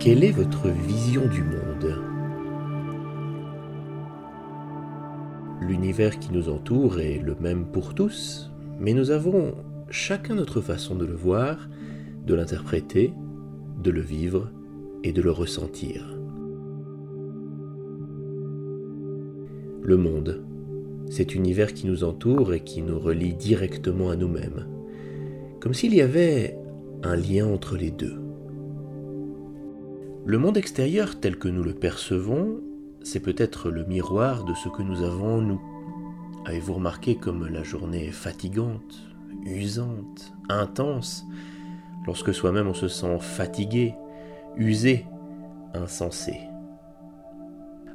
Quelle est votre vision du monde? L'univers qui nous entoure est le même pour tous, mais nous avons chacun notre façon de le voir, de l'interpréter, de le vivre et de le ressentir. Le monde, cet univers qui nous entoure et qui nous relie directement à nous-mêmes, comme s'il y avait un lien entre les deux. Le monde extérieur tel que nous le percevons, c'est peut-être le miroir de ce que nous avons en nous. Avez-vous remarqué comme la journée est fatigante, usante, intense, lorsque soi-même on se sent fatigué, usé, insensé.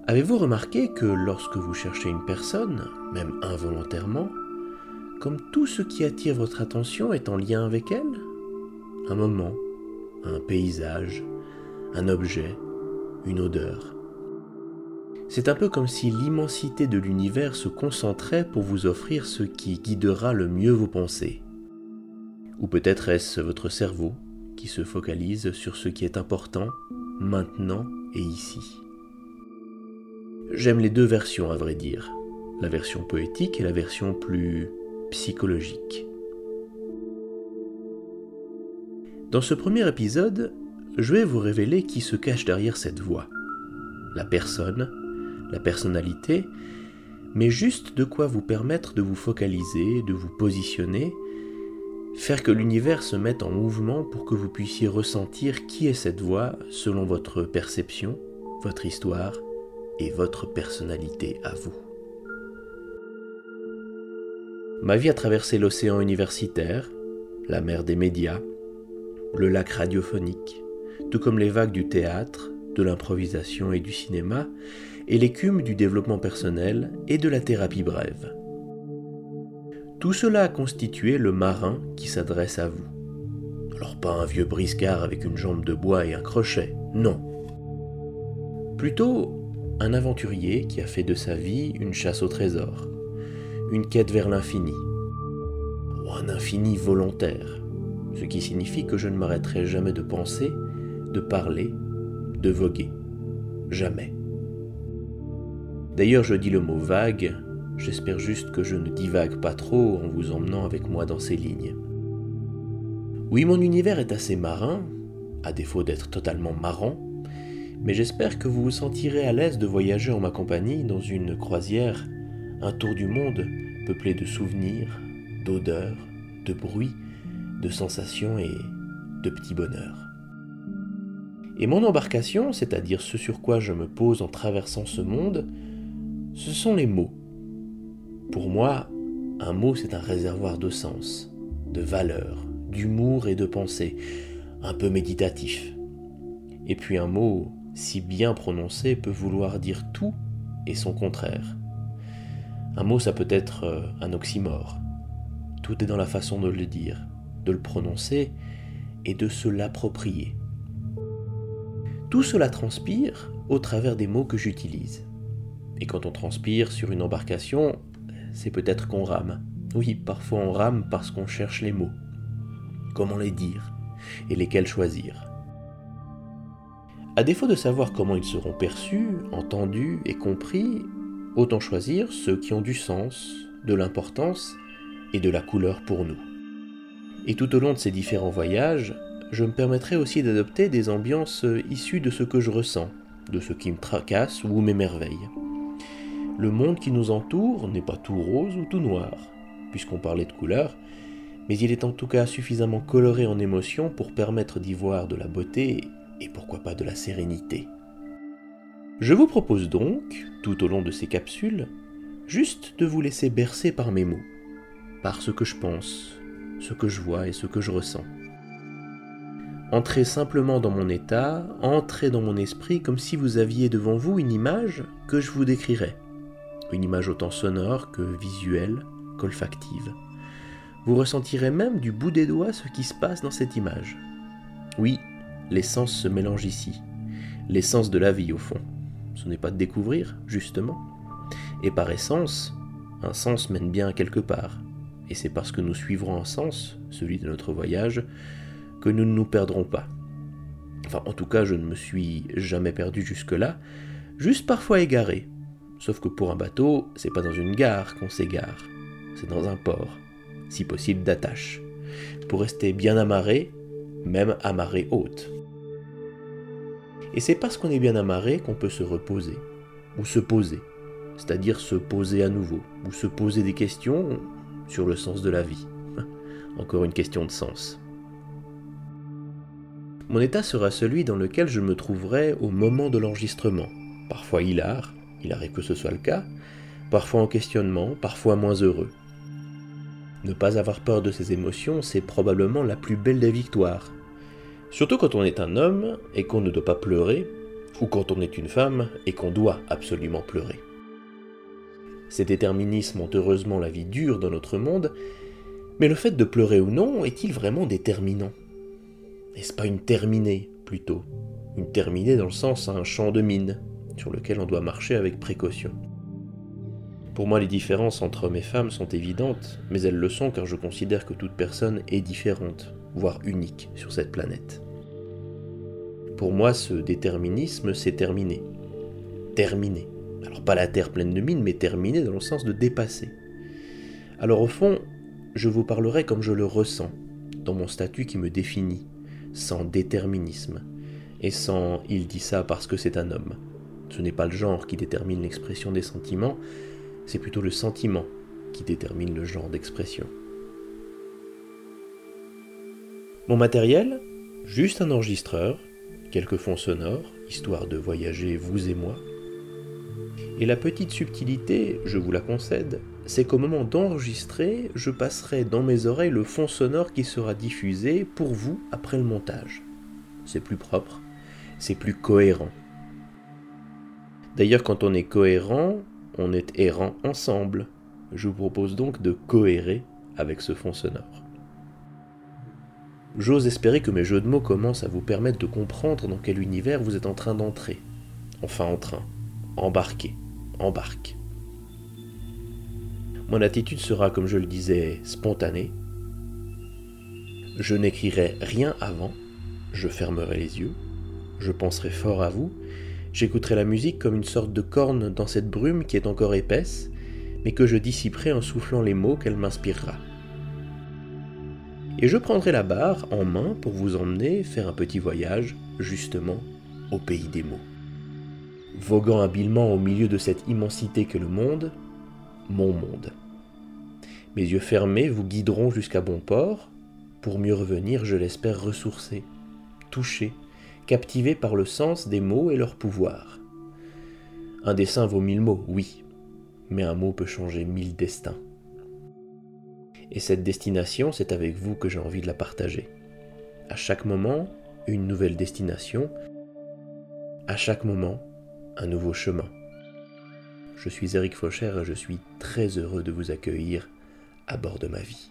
Avez-vous remarqué que lorsque vous cherchez une personne, même involontairement, comme tout ce qui attire votre attention est en lien avec elle? Un moment, un paysage, un objet, une odeur. C'est un peu comme si l'immensité de l'univers se concentrait pour vous offrir ce qui guidera le mieux vos pensées. Ou peut-être est-ce votre cerveau qui se focalise sur ce qui est important, maintenant et ici. J'aime les deux versions à vrai dire, la version poétique et la version plus psychologique. Dans ce premier épisode, je vais vous révéler qui se cache derrière cette voix. La personne, la personnalité, mais juste de quoi vous permettre de vous focaliser, de vous positionner, faire que l'univers se mette en mouvement pour que vous puissiez ressentir qui est cette voix selon votre perception, votre histoire et votre personnalité à vous. Ma vie a traversé l'océan universitaire, la mer des médias, le lac radiophonique, tout comme les vagues du théâtre, de l'improvisation et du cinéma, et l'écume du développement personnel et de la thérapie brève. Tout cela a constitué le marin qui s'adresse à vous. Alors pas un vieux briscard avec une jambe de bois et un crochet, non. Plutôt un aventurier qui a fait de sa vie une chasse au trésor, une quête vers l'infini, ou un infini volontaire, ce qui signifie que je ne m'arrêterai jamais de penser, de parler, de voguer. Jamais. D'ailleurs, je dis le mot vague, j'espère juste que je ne divague pas trop en vous emmenant avec moi dans ces lignes. Oui, mon univers est assez marin, à défaut d'être totalement marrant, mais j'espère que vous vous sentirez à l'aise de voyager en ma compagnie dans une croisière, un tour du monde peuplé de souvenirs, d'odeurs, de bruits, de sensations et de petits bonheurs. Et mon embarcation, c'est-à-dire ce sur quoi je me pose en traversant ce monde, ce sont les mots. Pour moi, un mot, c'est un réservoir de sens, de valeur, d'humour et de pensée, un peu méditatif. Et puis un mot, si bien prononcé, peut vouloir dire tout et son contraire. Un mot, ça peut être euh, un oxymore. Tout est dans la façon de le dire, de le prononcer et de se l'approprier. Tout cela transpire au travers des mots que j'utilise. Et quand on transpire sur une embarcation, c'est peut-être qu'on rame. Oui, parfois on rame parce qu'on cherche les mots. Comment les dire et lesquels choisir. À défaut de savoir comment ils seront perçus, entendus et compris, autant choisir ceux qui ont du sens, de l'importance et de la couleur pour nous. Et tout au long de ces différents voyages, je me permettrai aussi d'adopter des ambiances issues de ce que je ressens, de ce qui me tracasse ou m'émerveille. Le monde qui nous entoure n'est pas tout rose ou tout noir, puisqu'on parlait de couleurs, mais il est en tout cas suffisamment coloré en émotion pour permettre d'y voir de la beauté et pourquoi pas de la sérénité. Je vous propose donc, tout au long de ces capsules, juste de vous laisser bercer par mes mots, par ce que je pense, ce que je vois et ce que je ressens. Entrez simplement dans mon état, entrez dans mon esprit comme si vous aviez devant vous une image que je vous décrirais. Une image autant sonore que visuelle, qu'olfactive. Vous ressentirez même du bout des doigts ce qui se passe dans cette image. Oui, les sens se mélangent ici. L'essence de la vie au fond. Ce n'est pas de découvrir, justement. Et par essence, un sens mène bien quelque part. Et c'est parce que nous suivrons un sens, celui de notre voyage, que nous ne nous perdrons pas. Enfin, en tout cas, je ne me suis jamais perdu jusque-là, juste parfois égaré. Sauf que pour un bateau, c'est pas dans une gare qu'on s'égare, c'est dans un port, si possible d'attache, pour rester bien amarré, même à marée haute. Et c'est parce qu'on est bien amarré qu'on peut se reposer, ou se poser, c'est-à-dire se poser à nouveau, ou se poser des questions sur le sens de la vie. Encore une question de sens. Mon état sera celui dans lequel je me trouverai au moment de l'enregistrement. Parfois hilar, il arrive que ce soit le cas, parfois en questionnement, parfois moins heureux. Ne pas avoir peur de ses émotions, c'est probablement la plus belle des victoires. Surtout quand on est un homme et qu'on ne doit pas pleurer, ou quand on est une femme et qu'on doit absolument pleurer. Ces déterminismes ont heureusement la vie dure dans notre monde, mais le fait de pleurer ou non est-il vraiment déterminant? N'est-ce pas une terminée, plutôt? Une terminée dans le sens un champ de mine, sur lequel on doit marcher avec précaution. Pour moi, les différences entre hommes et femmes sont évidentes, mais elles le sont car je considère que toute personne est différente, voire unique sur cette planète. Pour moi, ce déterminisme, c'est terminé. Terminé. Alors pas la terre pleine de mines, mais terminé dans le sens de dépasser. Alors au fond, je vous parlerai comme je le ressens, dans mon statut qui me définit, sans déterminisme, et sans il dit ça parce que c'est un homme. Ce n'est pas le genre qui détermine l'expression des sentiments, c'est plutôt le sentiment qui détermine le genre d'expression. Mon matériel Juste un enregistreur, quelques fonds sonores, histoire de voyager vous et moi. Et la petite subtilité, je vous la concède, c'est qu'au moment d'enregistrer, je passerai dans mes oreilles le fond sonore qui sera diffusé pour vous après le montage. C'est plus propre, c'est plus cohérent. D'ailleurs, quand on est cohérent, on est errant ensemble. Je vous propose donc de cohérer avec ce fond sonore. J'ose espérer que mes jeux de mots commencent à vous permettre de comprendre dans quel univers vous êtes en train d'entrer. Enfin en train. Embarquer. Embarque. Mon attitude sera, comme je le disais, spontanée. Je n'écrirai rien avant, je fermerai les yeux, je penserai fort à vous, j'écouterai la musique comme une sorte de corne dans cette brume qui est encore épaisse, mais que je dissiperai en soufflant les mots qu'elle m'inspirera. Et je prendrai la barre en main pour vous emmener faire un petit voyage, justement, au pays des mots. Voguant habilement au milieu de cette immensité qu'est le monde, mon monde. Mes yeux fermés vous guideront jusqu'à bon port, pour mieux revenir, je l'espère, ressourcé, touché, captivé par le sens des mots et leur pouvoir. Un dessin vaut mille mots, oui, mais un mot peut changer mille destins. Et cette destination, c'est avec vous que j'ai envie de la partager. À chaque moment, une nouvelle destination. À chaque moment, un nouveau chemin. Je suis Eric Faucher et je suis très heureux de vous accueillir à bord de ma vie.